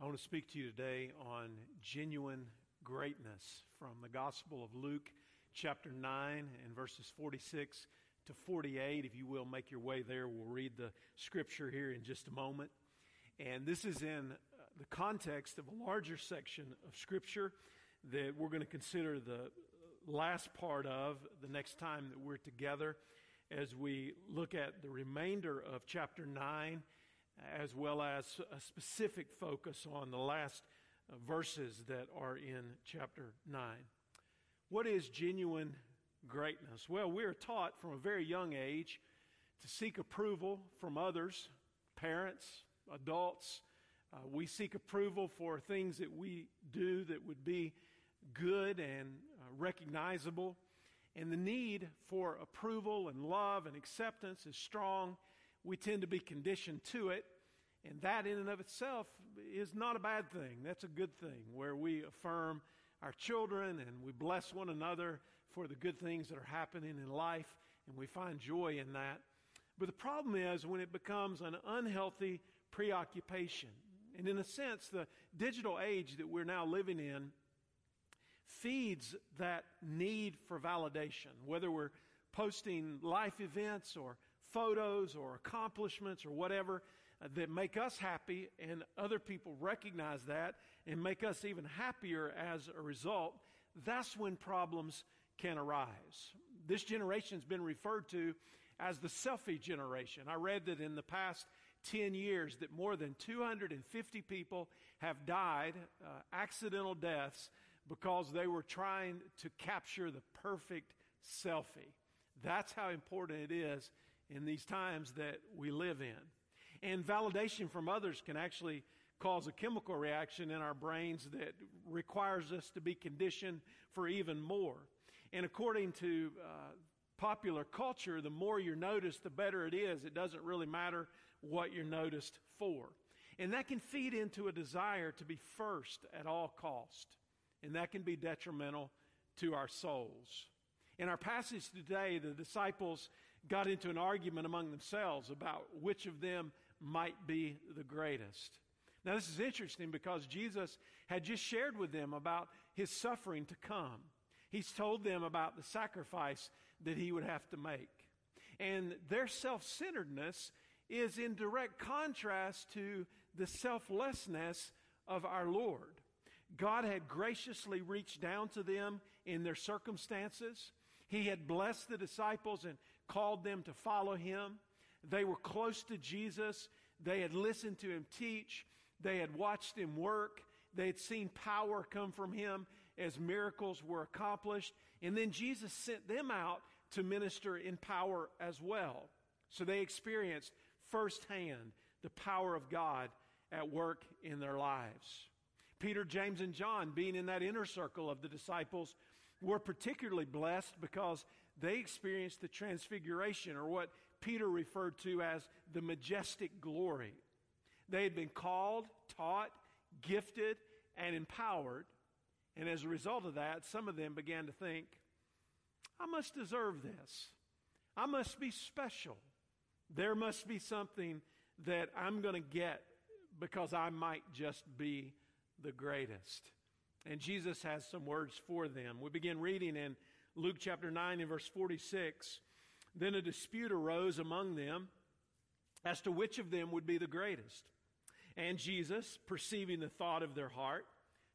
I want to speak to you today on genuine greatness from the Gospel of Luke, chapter 9, and verses 46 to 48. If you will make your way there, we'll read the scripture here in just a moment. And this is in uh, the context of a larger section of scripture that we're going to consider the last part of the next time that we're together as we look at the remainder of chapter 9 as well as a specific focus on the last uh, verses that are in chapter 9. What is genuine greatness? Well, we are taught from a very young age to seek approval from others, parents, adults. Uh, we seek approval for things that we do that would be good and uh, recognizable. And the need for approval and love and acceptance is strong we tend to be conditioned to it. And that, in and of itself, is not a bad thing. That's a good thing where we affirm our children and we bless one another for the good things that are happening in life, and we find joy in that. But the problem is when it becomes an unhealthy preoccupation. And in a sense, the digital age that we're now living in feeds that need for validation, whether we're posting life events or photos or accomplishments or whatever that make us happy, and other people recognize that and make us even happier as a result, that's when problems can arise. This generation has been referred to as the selfie generation. I read that in the past 10 years that more than 250 people have died uh, accidental deaths because they were trying to capture the perfect selfie. That's how important it is in these times that we live in. And validation from others can actually cause a chemical reaction in our brains that requires us to be conditioned for even more. And according to uh, popular culture, the more you're noticed, the better it is. It doesn't really matter what you're noticed for. And that can feed into a desire to be first at all cost. And that can be detrimental to our souls. In our passage today, the disciples got into an argument among themselves about which of them might be the greatest. Now, this is interesting because Jesus had just shared with them about his suffering to come. He's told them about the sacrifice that he would have to make. And their self centeredness is in direct contrast to the selflessness of our Lord. God had graciously reached down to them in their circumstances. He had blessed the disciples and called them to follow him. They were close to Jesus. They had listened to him teach. They had watched him work. They had seen power come from him as miracles were accomplished. And then Jesus sent them out to minister in power as well. So they experienced firsthand the power of God at work in their lives. Peter, James, and John, being in that inner circle of the disciples, were particularly blessed because they experienced the transfiguration, or what Peter referred to as the majestic glory. They had been called, taught, gifted, and empowered. And as a result of that, some of them began to think, I must deserve this. I must be special. There must be something that I'm going to get because I might just be the greatest. And Jesus has some words for them. We begin reading in Luke chapter 9 and verse 46. Then a dispute arose among them as to which of them would be the greatest. And Jesus, perceiving the thought of their heart,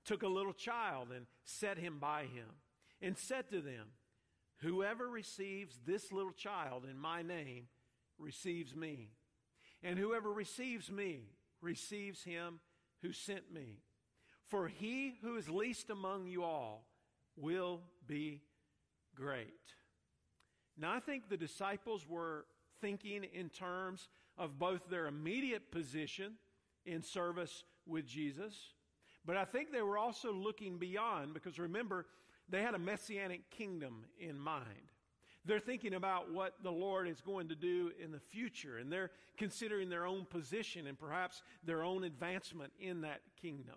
took a little child and set him by him and said to them, Whoever receives this little child in my name receives me. And whoever receives me receives him who sent me. For he who is least among you all will be great. Now, I think the disciples were thinking in terms of both their immediate position in service with Jesus, but I think they were also looking beyond because remember, they had a messianic kingdom in mind. They're thinking about what the Lord is going to do in the future, and they're considering their own position and perhaps their own advancement in that kingdom.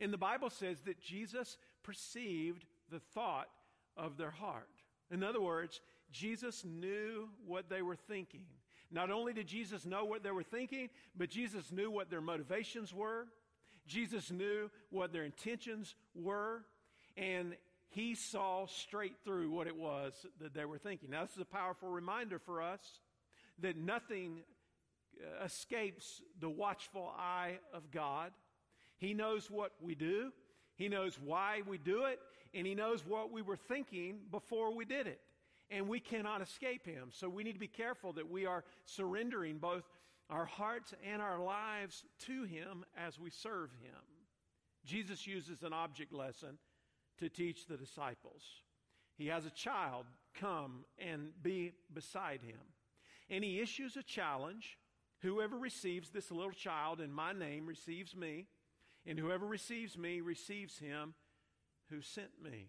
And the Bible says that Jesus perceived the thought of their heart. In other words, Jesus knew what they were thinking. Not only did Jesus know what they were thinking, but Jesus knew what their motivations were. Jesus knew what their intentions were, and he saw straight through what it was that they were thinking. Now, this is a powerful reminder for us that nothing uh, escapes the watchful eye of God. He knows what we do, He knows why we do it, and He knows what we were thinking before we did it. And we cannot escape Him. So we need to be careful that we are surrendering both our hearts and our lives to Him as we serve Him. Jesus uses an object lesson to teach the disciples. He has a child come and be beside him. And he issues a challenge Whoever receives this little child in my name receives me, and whoever receives me receives him who sent me.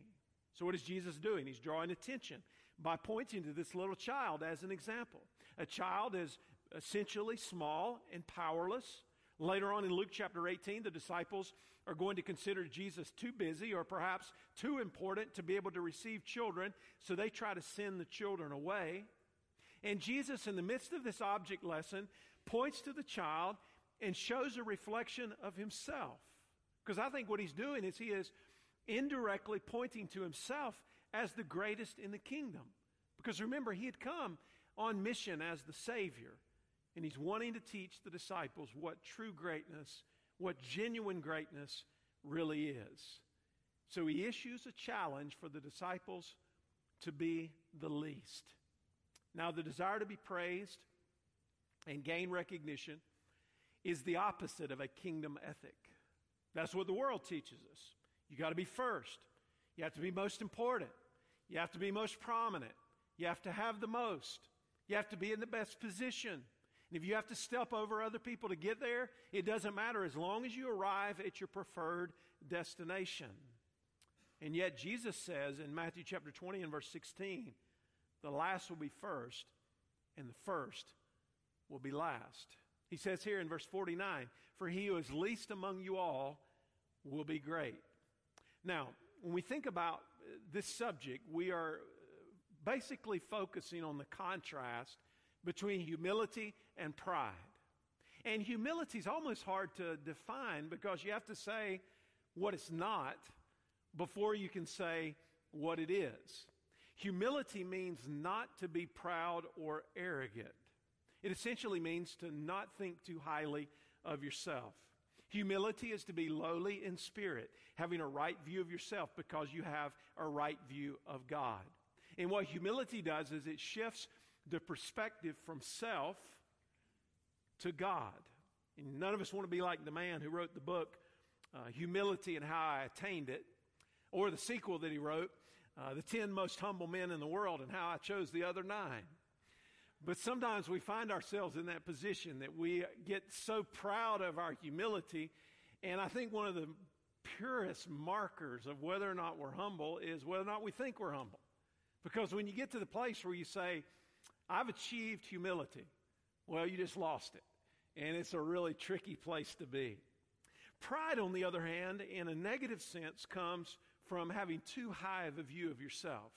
So, what is Jesus doing? He's drawing attention by pointing to this little child as an example. A child is essentially small and powerless. Later on in Luke chapter 18, the disciples are going to consider Jesus too busy or perhaps too important to be able to receive children, so they try to send the children away. And Jesus, in the midst of this object lesson, points to the child and shows a reflection of himself. Because I think what he's doing is he is indirectly pointing to himself as the greatest in the kingdom. Because remember, he had come on mission as the Savior, and he's wanting to teach the disciples what true greatness, what genuine greatness really is. So he issues a challenge for the disciples to be the least. Now, the desire to be praised and gain recognition is the opposite of a kingdom ethic. That's what the world teaches us. You got to be first. You have to be most important. You have to be most prominent. You have to have the most. You have to be in the best position. And if you have to step over other people to get there, it doesn't matter as long as you arrive at your preferred destination. And yet, Jesus says in Matthew chapter 20 and verse 16, the last will be first, and the first will be last. He says here in verse 49 For he who is least among you all will be great. Now, when we think about this subject, we are basically focusing on the contrast between humility and pride. And humility is almost hard to define because you have to say what it's not before you can say what it is. Humility means not to be proud or arrogant. It essentially means to not think too highly of yourself. Humility is to be lowly in spirit, having a right view of yourself because you have a right view of God. And what humility does is it shifts the perspective from self to God. And none of us want to be like the man who wrote the book, uh, Humility and How I Attained It, or the sequel that he wrote, uh, The 10 Most Humble Men in the World and How I Chose the Other Nine. But sometimes we find ourselves in that position that we get so proud of our humility. And I think one of the purest markers of whether or not we're humble is whether or not we think we're humble. Because when you get to the place where you say, I've achieved humility, well, you just lost it. And it's a really tricky place to be. Pride, on the other hand, in a negative sense, comes from having too high of a view of yourself.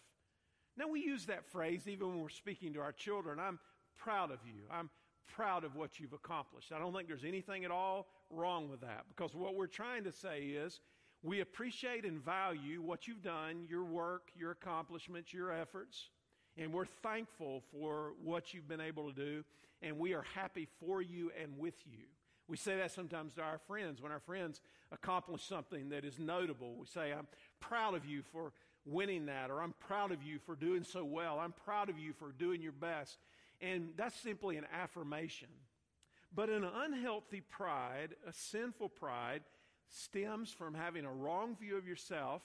Now, we use that phrase even when we're speaking to our children. I'm proud of you. I'm proud of what you've accomplished. I don't think there's anything at all wrong with that because what we're trying to say is we appreciate and value what you've done, your work, your accomplishments, your efforts, and we're thankful for what you've been able to do, and we are happy for you and with you. We say that sometimes to our friends when our friends accomplish something that is notable. We say, I'm proud of you for winning that, or I'm proud of you for doing so well. I'm proud of you for doing your best. And that's simply an affirmation. But an unhealthy pride, a sinful pride, stems from having a wrong view of yourself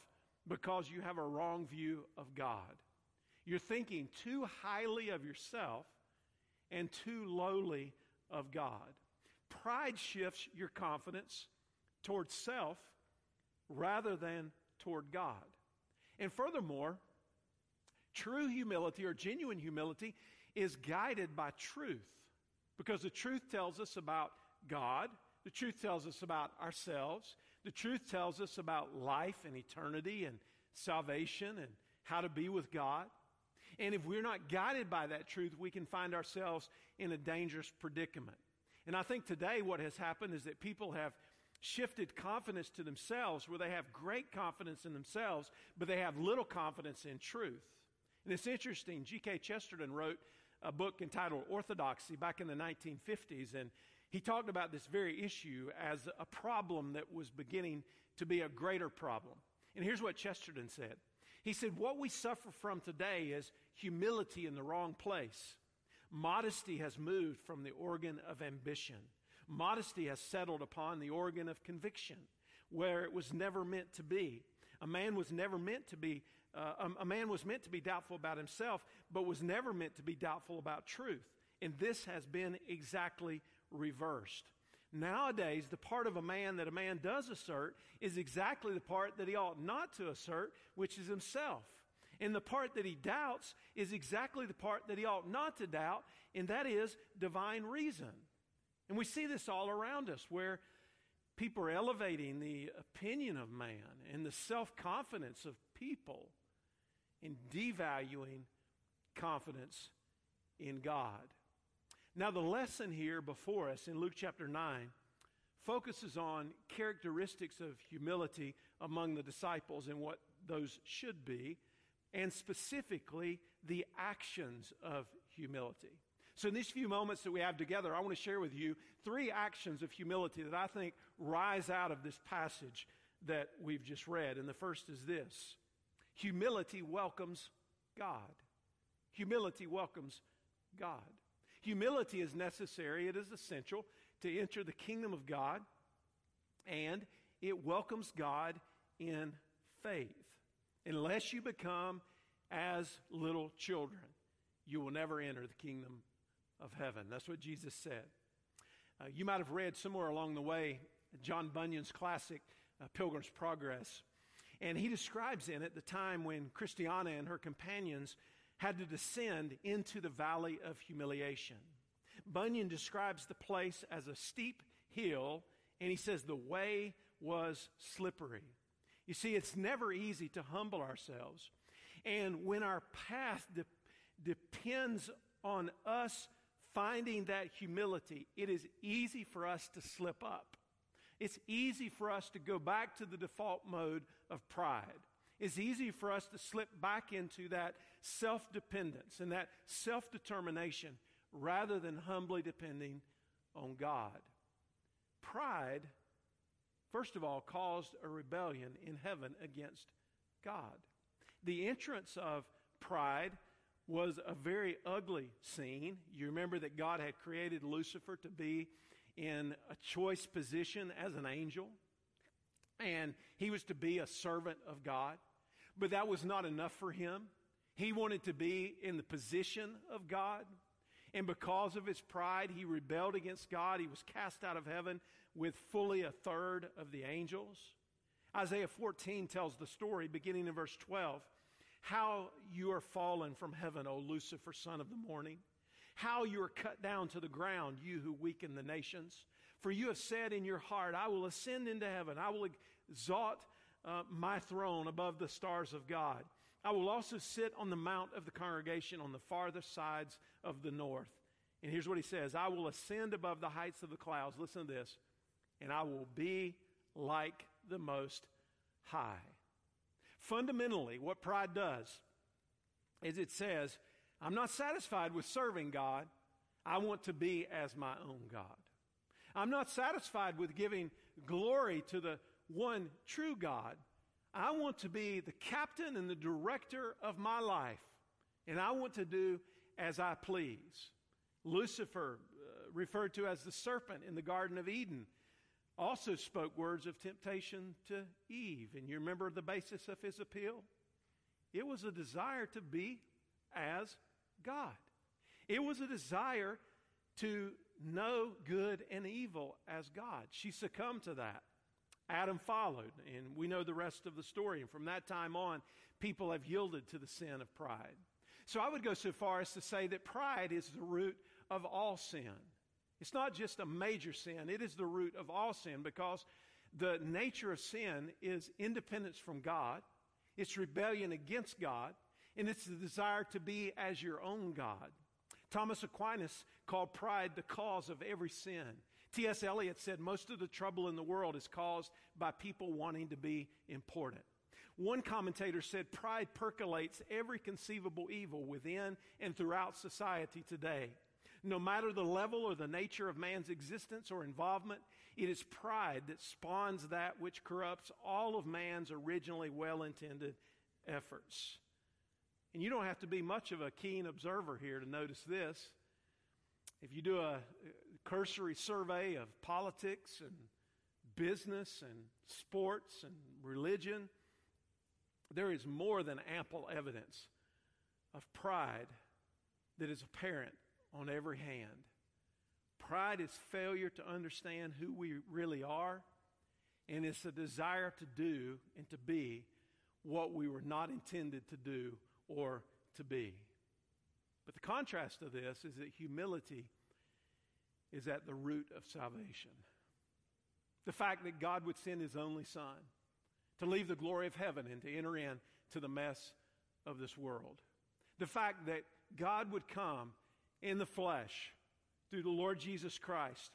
because you have a wrong view of God. You're thinking too highly of yourself and too lowly of God. Pride shifts your confidence towards self rather than toward God. And furthermore, true humility or genuine humility is guided by truth because the truth tells us about God, the truth tells us about ourselves, the truth tells us about life and eternity and salvation and how to be with God. And if we're not guided by that truth, we can find ourselves in a dangerous predicament. And I think today what has happened is that people have shifted confidence to themselves where they have great confidence in themselves, but they have little confidence in truth. And it's interesting. G.K. Chesterton wrote a book entitled Orthodoxy back in the 1950s, and he talked about this very issue as a problem that was beginning to be a greater problem. And here's what Chesterton said He said, What we suffer from today is humility in the wrong place. Modesty has moved from the organ of ambition. Modesty has settled upon the organ of conviction, where it was never meant to be. A man was never meant to be, uh, a, a man was meant to be doubtful about himself, but was never meant to be doubtful about truth. And this has been exactly reversed. Nowadays, the part of a man that a man does assert is exactly the part that he ought not to assert, which is himself. And the part that he doubts is exactly the part that he ought not to doubt, and that is divine reason. And we see this all around us where people are elevating the opinion of man and the self confidence of people and devaluing confidence in God. Now, the lesson here before us in Luke chapter 9 focuses on characteristics of humility among the disciples and what those should be, and specifically the actions of humility. So, in these few moments that we have together, I want to share with you three actions of humility that I think rise out of this passage that we've just read. And the first is this humility welcomes God. Humility welcomes God. Humility is necessary, it is essential to enter the kingdom of God, and it welcomes God in faith. Unless you become as little children, you will never enter the kingdom of heaven. That's what Jesus said. Uh, you might have read somewhere along the way John Bunyan's classic, uh, Pilgrim's Progress. And he describes in it the time when Christiana and her companions had to descend into the valley of humiliation. Bunyan describes the place as a steep hill, and he says the way was slippery. You see, it's never easy to humble ourselves. And when our path de- depends on us finding that humility, it is easy for us to slip up. It's easy for us to go back to the default mode of pride. It's easy for us to slip back into that self dependence and that self determination rather than humbly depending on God. Pride, first of all, caused a rebellion in heaven against God. The entrance of pride was a very ugly scene. You remember that God had created Lucifer to be in a choice position as an angel, and he was to be a servant of God. But that was not enough for him. He wanted to be in the position of God. And because of his pride, he rebelled against God. He was cast out of heaven with fully a third of the angels. Isaiah 14 tells the story, beginning in verse 12, how you are fallen from heaven, O Lucifer, son of the morning. How you are cut down to the ground, you who weaken the nations. For you have said in your heart, I will ascend into heaven. I will exalt uh, my throne above the stars of God. I will also sit on the mount of the congregation on the farthest sides of the north. And here's what he says I will ascend above the heights of the clouds. Listen to this. And I will be like the Most High. Fundamentally, what pride does is it says, I'm not satisfied with serving God. I want to be as my own God. I'm not satisfied with giving glory to the one true God. I want to be the captain and the director of my life, and I want to do as I please. Lucifer, uh, referred to as the serpent in the Garden of Eden, also spoke words of temptation to Eve. And you remember the basis of his appeal? It was a desire to be as God. It was a desire to know good and evil as God. She succumbed to that. Adam followed, and we know the rest of the story. And from that time on, people have yielded to the sin of pride. So I would go so far as to say that pride is the root of all sin. It's not just a major sin, it is the root of all sin because the nature of sin is independence from God, it's rebellion against God, and it's the desire to be as your own God. Thomas Aquinas called pride the cause of every sin. T.S. Eliot said most of the trouble in the world is caused by people wanting to be important. One commentator said pride percolates every conceivable evil within and throughout society today. No matter the level or the nature of man's existence or involvement, it is pride that spawns that which corrupts all of man's originally well intended efforts. And you don't have to be much of a keen observer here to notice this. If you do a uh, cursory survey of politics and business and sports and religion, there is more than ample evidence of pride that is apparent on every hand. Pride is failure to understand who we really are, and it's a desire to do and to be what we were not intended to do or to be. But the contrast of this is that humility is at the root of salvation. The fact that God would send his only son to leave the glory of heaven and to enter in to the mess of this world. The fact that God would come in the flesh through the Lord Jesus Christ,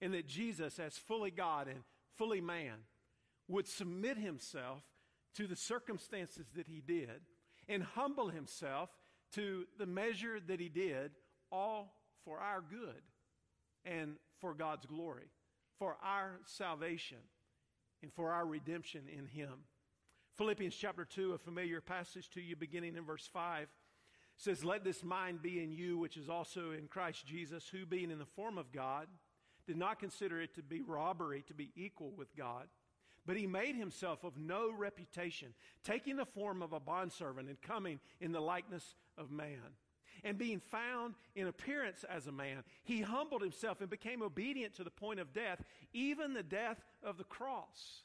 and that Jesus, as fully God and fully man, would submit himself to the circumstances that he did and humble himself to the measure that he did, all for our good and for God's glory, for our salvation, and for our redemption in him. Philippians chapter 2, a familiar passage to you beginning in verse 5 says, Let this mind be in you, which is also in Christ Jesus, who being in the form of God, did not consider it to be robbery to be equal with God. But he made himself of no reputation, taking the form of a bondservant and coming in the likeness of man. And being found in appearance as a man, he humbled himself and became obedient to the point of death, even the death of the cross.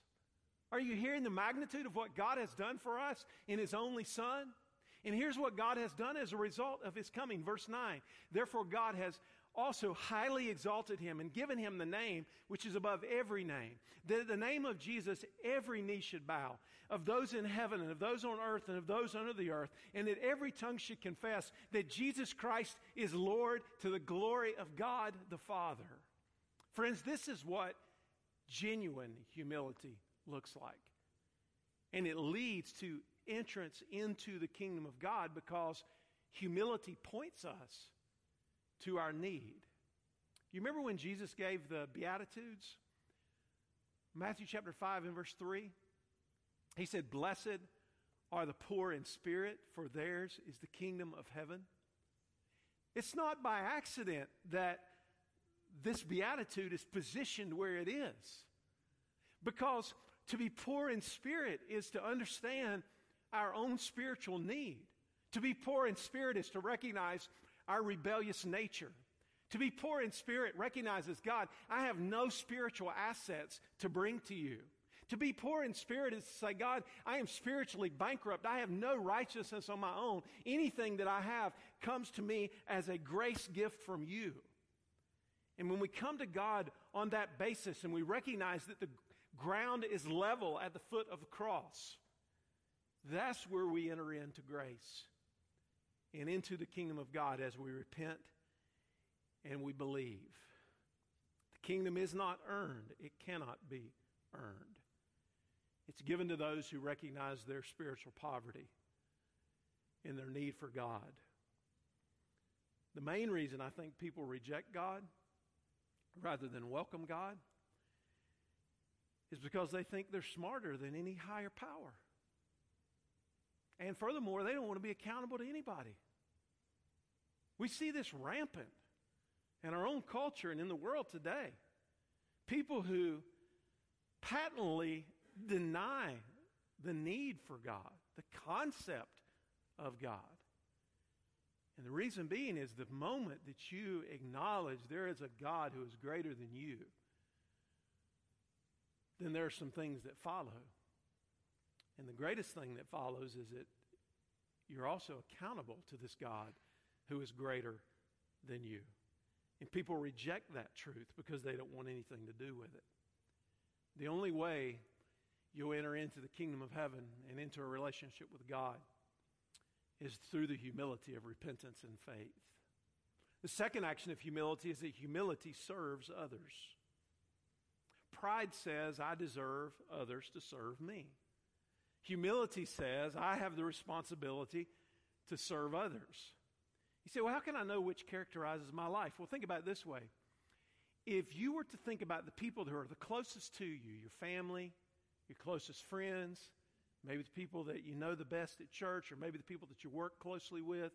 Are you hearing the magnitude of what God has done for us in his only Son? And here's what God has done as a result of his coming. Verse 9. Therefore, God has also highly exalted him and given him the name which is above every name. That at the name of Jesus, every knee should bow, of those in heaven and of those on earth and of those under the earth, and that every tongue should confess that Jesus Christ is Lord to the glory of God the Father. Friends, this is what genuine humility looks like. And it leads to entrance into the kingdom of God because humility points us to our need. You remember when Jesus gave the Beatitudes? Matthew chapter 5 and verse 3. He said, Blessed are the poor in spirit, for theirs is the kingdom of heaven. It's not by accident that this beatitude is positioned where it is. Because to be poor in spirit is to understand our own spiritual need. To be poor in spirit is to recognize our rebellious nature. To be poor in spirit recognizes God, I have no spiritual assets to bring to you. To be poor in spirit is to say, God, I am spiritually bankrupt. I have no righteousness on my own. Anything that I have comes to me as a grace gift from you. And when we come to God on that basis and we recognize that the ground is level at the foot of the cross, that's where we enter into grace and into the kingdom of God as we repent and we believe. The kingdom is not earned, it cannot be earned. It's given to those who recognize their spiritual poverty and their need for God. The main reason I think people reject God rather than welcome God is because they think they're smarter than any higher power. And furthermore, they don't want to be accountable to anybody. We see this rampant in our own culture and in the world today. People who patently deny the need for God, the concept of God. And the reason being is the moment that you acknowledge there is a God who is greater than you, then there are some things that follow. And the greatest thing that follows is that you're also accountable to this God who is greater than you. And people reject that truth because they don't want anything to do with it. The only way you'll enter into the kingdom of heaven and into a relationship with God is through the humility of repentance and faith. The second action of humility is that humility serves others. Pride says, I deserve others to serve me. Humility says, I have the responsibility to serve others. You say, well, how can I know which characterizes my life? Well, think about it this way. If you were to think about the people who are the closest to you, your family, your closest friends, maybe the people that you know the best at church, or maybe the people that you work closely with,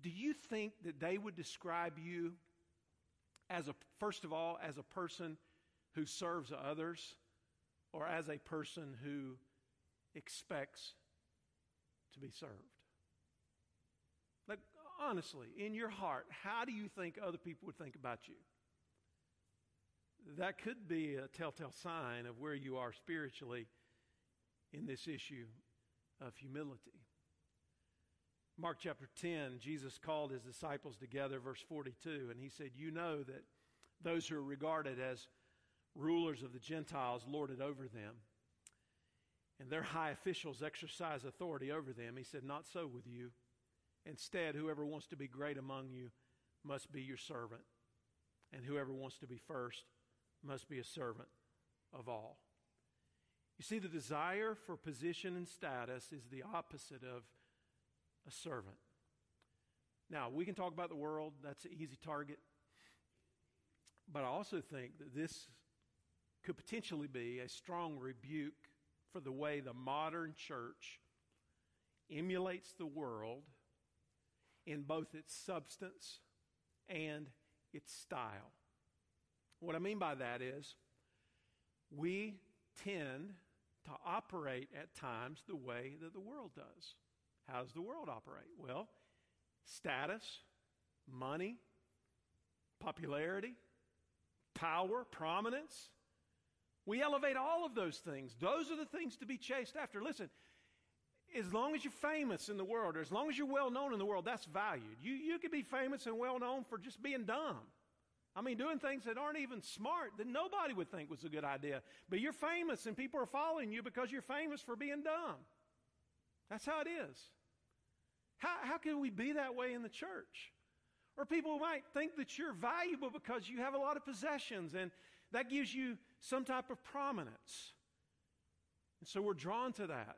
do you think that they would describe you as a, first of all, as a person who serves others or as a person who expects to be served? Like, honestly, in your heart, how do you think other people would think about you? That could be a telltale sign of where you are spiritually in this issue of humility. Mark chapter 10, Jesus called his disciples together, verse 42, and he said, You know that those who are regarded as rulers of the Gentiles lord it over them, and their high officials exercise authority over them. He said, Not so with you. Instead, whoever wants to be great among you must be your servant, and whoever wants to be first must be a servant of all. You see, the desire for position and status is the opposite of a servant. Now, we can talk about the world, that's an easy target. But I also think that this could potentially be a strong rebuke for the way the modern church emulates the world in both its substance and its style. What I mean by that is we tend to operate at times the way that the world does. How does the world operate? Well, status, money, popularity, power, prominence. We elevate all of those things. Those are the things to be chased after. Listen, as long as you're famous in the world, or as long as you're well known in the world, that's valued. You, you could be famous and well known for just being dumb. I mean, doing things that aren't even smart that nobody would think was a good idea. But you're famous and people are following you because you're famous for being dumb. That's how it is. How, how can we be that way in the church? Or people might think that you're valuable because you have a lot of possessions and that gives you some type of prominence. And so we're drawn to that.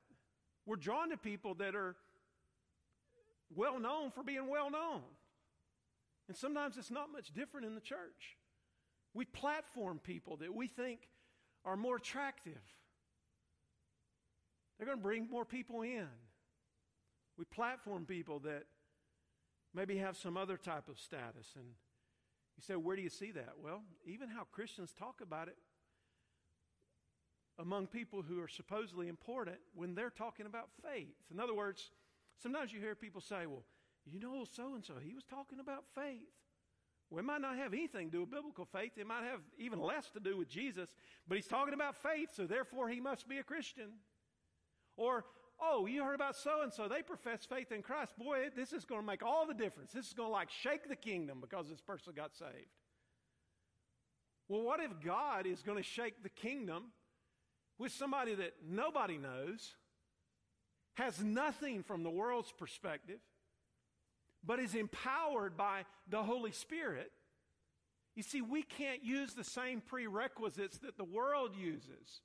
We're drawn to people that are well known for being well known. And sometimes it's not much different in the church. We platform people that we think are more attractive. They're going to bring more people in. We platform people that maybe have some other type of status. And you say, where do you see that? Well, even how Christians talk about it among people who are supposedly important when they're talking about faith. In other words, sometimes you hear people say, well, you know, so and so, he was talking about faith. Well, it might not have anything to do with biblical faith. It might have even less to do with Jesus, but he's talking about faith, so therefore he must be a Christian. Or, oh, you heard about so and so, they profess faith in Christ. Boy, this is going to make all the difference. This is going to like shake the kingdom because this person got saved. Well, what if God is going to shake the kingdom with somebody that nobody knows, has nothing from the world's perspective? but is empowered by the Holy Spirit. You see, we can't use the same prerequisites that the world uses.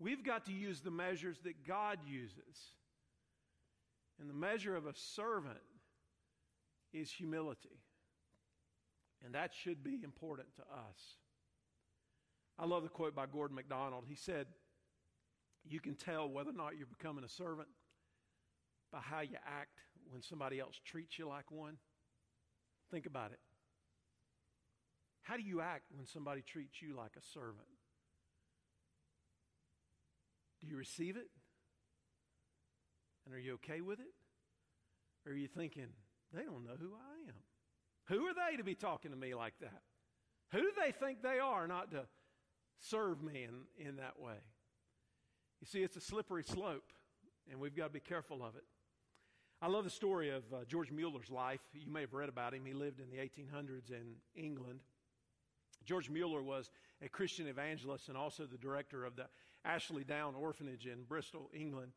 We've got to use the measures that God uses. And the measure of a servant is humility. And that should be important to us. I love the quote by Gordon MacDonald. He said, You can tell whether or not you're becoming a servant by how you act when somebody else treats you like one? Think about it. How do you act when somebody treats you like a servant? Do you receive it? And are you okay with it? Or are you thinking, they don't know who I am? Who are they to be talking to me like that? Who do they think they are not to serve me in, in that way? You see, it's a slippery slope, and we've got to be careful of it. I love the story of uh, George Mueller's life. You may have read about him. He lived in the 1800s in England. George Mueller was a Christian evangelist and also the director of the Ashley Down Orphanage in Bristol, England.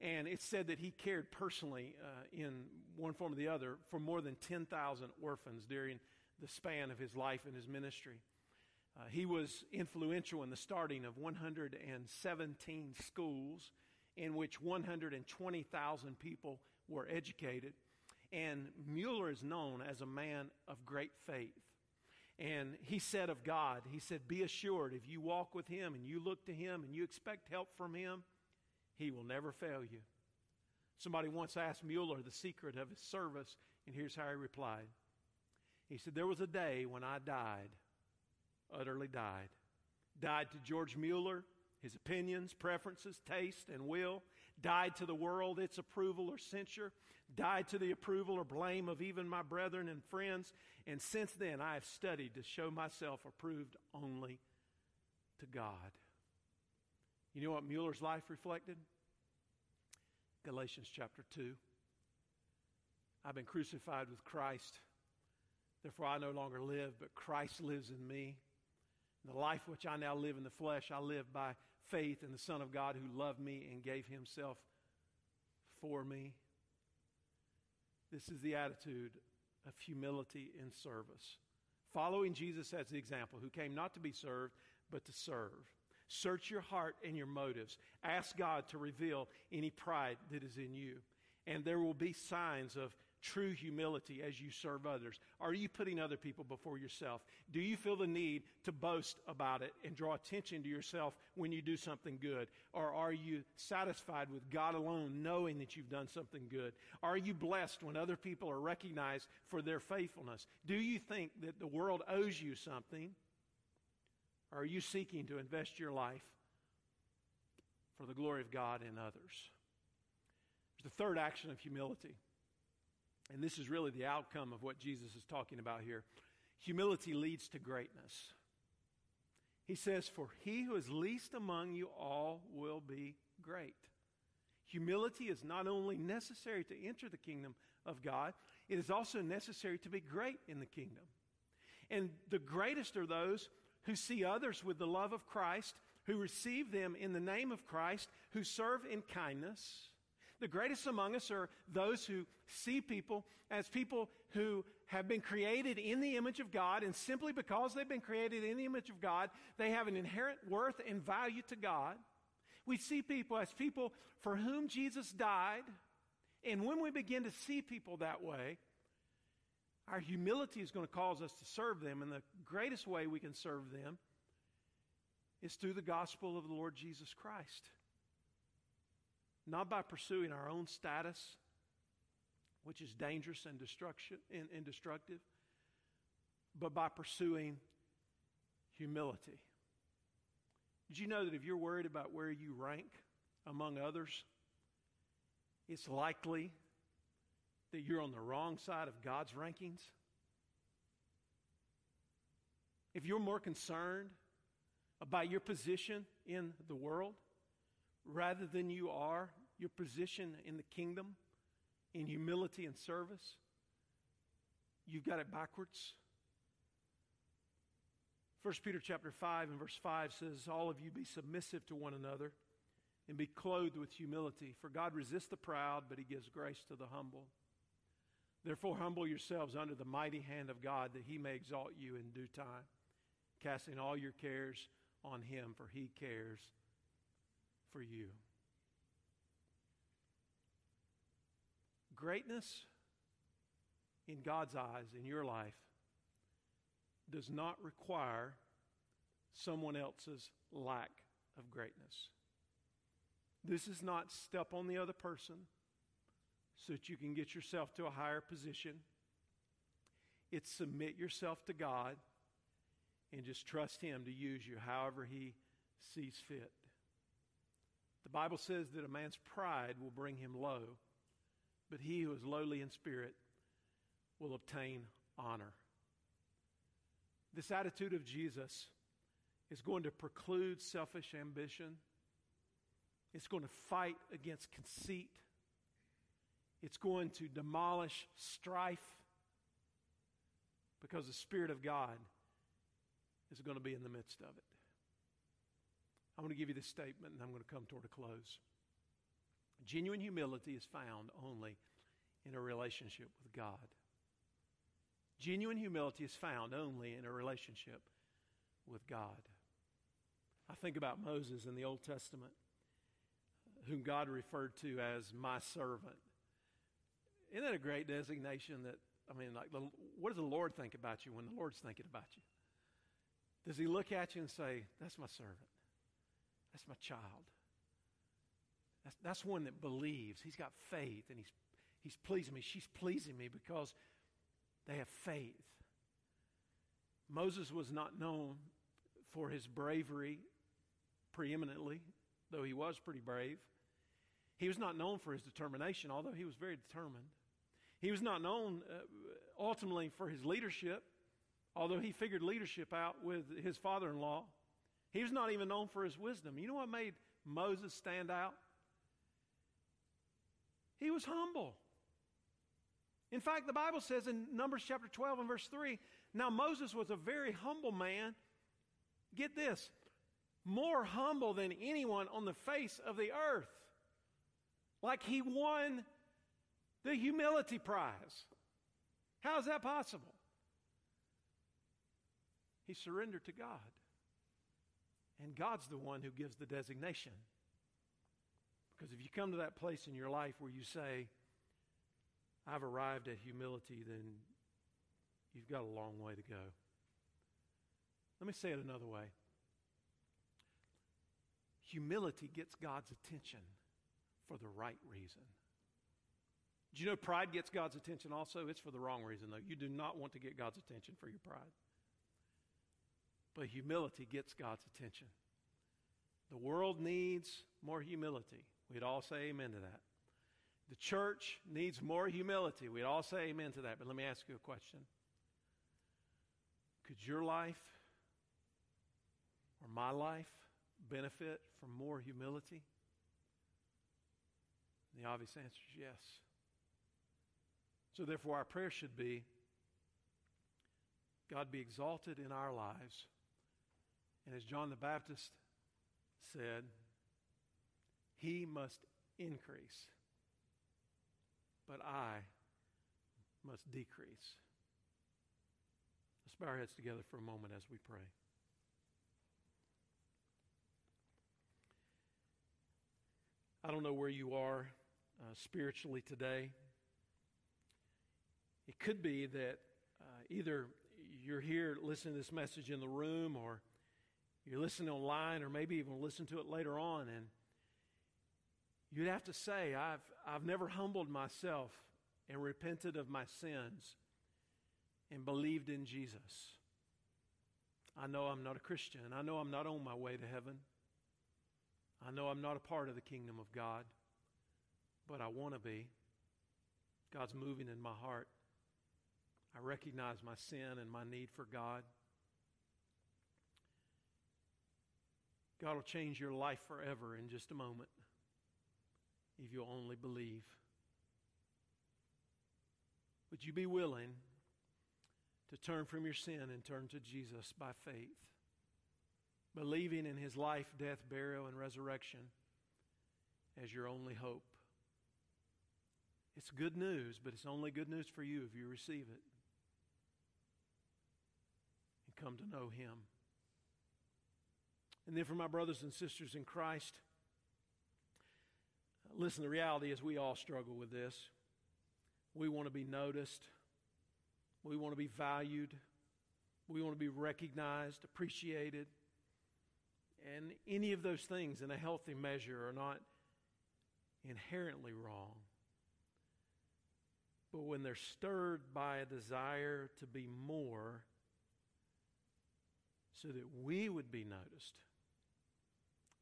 And it's said that he cared personally uh, in one form or the other for more than 10,000 orphans during the span of his life and his ministry. Uh, he was influential in the starting of 117 schools in which 120,000 people were educated. And Mueller is known as a man of great faith. And he said of God, he said, Be assured, if you walk with him and you look to him and you expect help from him, he will never fail you. Somebody once asked Mueller the secret of his service, and here's how he replied. He said, There was a day when I died, utterly died. Died to George Mueller, his opinions, preferences, taste, and will. Died to the world, its approval or censure. Died to the approval or blame of even my brethren and friends. And since then, I have studied to show myself approved only to God. You know what Mueller's life reflected? Galatians chapter 2. I've been crucified with Christ. Therefore, I no longer live, but Christ lives in me. the life which I now live in the flesh, I live by faith in the Son of God who loved me and gave himself for me. This is the attitude of humility in service. Following Jesus as the example, who came not to be served, but to serve. Search your heart and your motives. Ask God to reveal any pride that is in you. And there will be signs of true humility as you serve others? Are you putting other people before yourself? Do you feel the need to boast about it and draw attention to yourself when you do something good? Or are you satisfied with God alone, knowing that you've done something good? Are you blessed when other people are recognized for their faithfulness? Do you think that the world owes you something? Or are you seeking to invest your life for the glory of God and others? There's the third action of humility. And this is really the outcome of what Jesus is talking about here. Humility leads to greatness. He says, For he who is least among you all will be great. Humility is not only necessary to enter the kingdom of God, it is also necessary to be great in the kingdom. And the greatest are those who see others with the love of Christ, who receive them in the name of Christ, who serve in kindness. The greatest among us are those who see people as people who have been created in the image of God, and simply because they've been created in the image of God, they have an inherent worth and value to God. We see people as people for whom Jesus died, and when we begin to see people that way, our humility is going to cause us to serve them, and the greatest way we can serve them is through the gospel of the Lord Jesus Christ. Not by pursuing our own status, which is dangerous and, destruction, and, and destructive, but by pursuing humility. Did you know that if you're worried about where you rank among others, it's likely that you're on the wrong side of God's rankings? If you're more concerned about your position in the world rather than you are your position in the kingdom in humility and service, you've got it backwards. 1 Peter chapter 5 and verse 5 says, All of you be submissive to one another and be clothed with humility. For God resists the proud, but he gives grace to the humble. Therefore, humble yourselves under the mighty hand of God, that he may exalt you in due time, casting all your cares on him, for he cares for you. Greatness in God's eyes, in your life, does not require someone else's lack of greatness. This is not step on the other person so that you can get yourself to a higher position. It's submit yourself to God and just trust Him to use you however He sees fit. The Bible says that a man's pride will bring him low, but he who is lowly in spirit will obtain honor. This attitude of Jesus is going to preclude selfish ambition. It's going to fight against conceit. It's going to demolish strife because the Spirit of God is going to be in the midst of it. I'm going to give you this statement and I'm going to come toward a close. Genuine humility is found only in a relationship with God. Genuine humility is found only in a relationship with God. I think about Moses in the Old Testament, whom God referred to as my servant. Isn't that a great designation that, I mean, like, what does the Lord think about you when the Lord's thinking about you? Does he look at you and say, That's my servant? That's my child? That's, that's one that believes. He's got faith and he's, he's pleasing me. She's pleasing me because they have faith. Moses was not known for his bravery preeminently, though he was pretty brave. He was not known for his determination, although he was very determined. He was not known uh, ultimately for his leadership, although he figured leadership out with his father in law. He was not even known for his wisdom. You know what made Moses stand out? He was humble. In fact, the Bible says in Numbers chapter 12 and verse 3 now Moses was a very humble man. Get this more humble than anyone on the face of the earth. Like he won the humility prize. How is that possible? He surrendered to God. And God's the one who gives the designation. Because if you come to that place in your life where you say, I've arrived at humility, then you've got a long way to go. Let me say it another way humility gets God's attention for the right reason. Do you know pride gets God's attention also? It's for the wrong reason, though. You do not want to get God's attention for your pride. But humility gets God's attention. The world needs more humility. We'd all say amen to that. The church needs more humility. We'd all say amen to that. But let me ask you a question Could your life or my life benefit from more humility? The obvious answer is yes. So, therefore, our prayer should be God be exalted in our lives. And as John the Baptist said, He must increase, but I must decrease. Let's bow our heads together for a moment as we pray. I don't know where you are uh, spiritually today. It could be that uh, either you're here listening to this message in the room or you're listening online or maybe even listen to it later on and you'd have to say I've I've never humbled myself and repented of my sins and believed in Jesus. I know I'm not a Christian. I know I'm not on my way to heaven. I know I'm not a part of the kingdom of God, but I want to be. God's moving in my heart. I recognize my sin and my need for God. God will change your life forever in just a moment if you'll only believe. Would you be willing to turn from your sin and turn to Jesus by faith? Believing in his life, death, burial, and resurrection as your only hope. It's good news, but it's only good news for you if you receive it and come to know him. And then for my brothers and sisters in Christ, listen, the reality is we all struggle with this. We want to be noticed, we want to be valued, we want to be recognized, appreciated. And any of those things in a healthy measure are not inherently wrong. But when they're stirred by a desire to be more, so that we would be noticed,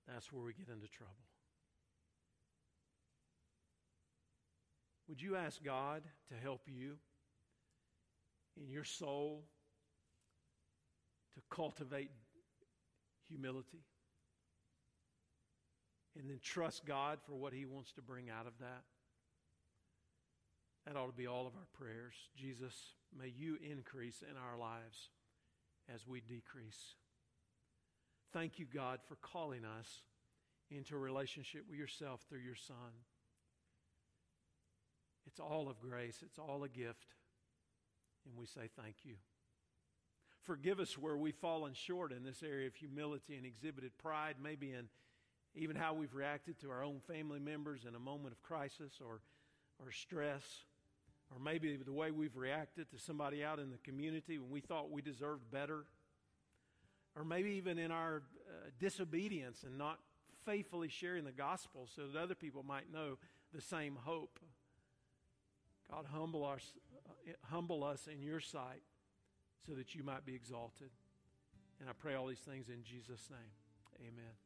that's where we get into trouble. Would you ask God to help you in your soul to cultivate humility? And then trust God for what He wants to bring out of that? That ought to be all of our prayers. Jesus, may you increase in our lives as we decrease. Thank you, God, for calling us into a relationship with yourself through your Son. It's all of grace, it's all a gift. And we say thank you. forgive us where we've fallen short in this area of humility and exhibited pride, maybe in even how we've reacted to our own family members in a moment of crisis or, or stress, or maybe the way we've reacted to somebody out in the community when we thought we deserved better, or maybe even in our uh, disobedience and not faithfully sharing the gospel so that other people might know the same hope. God, humble us, uh, humble us in your sight so that you might be exalted. And I pray all these things in Jesus' name. Amen.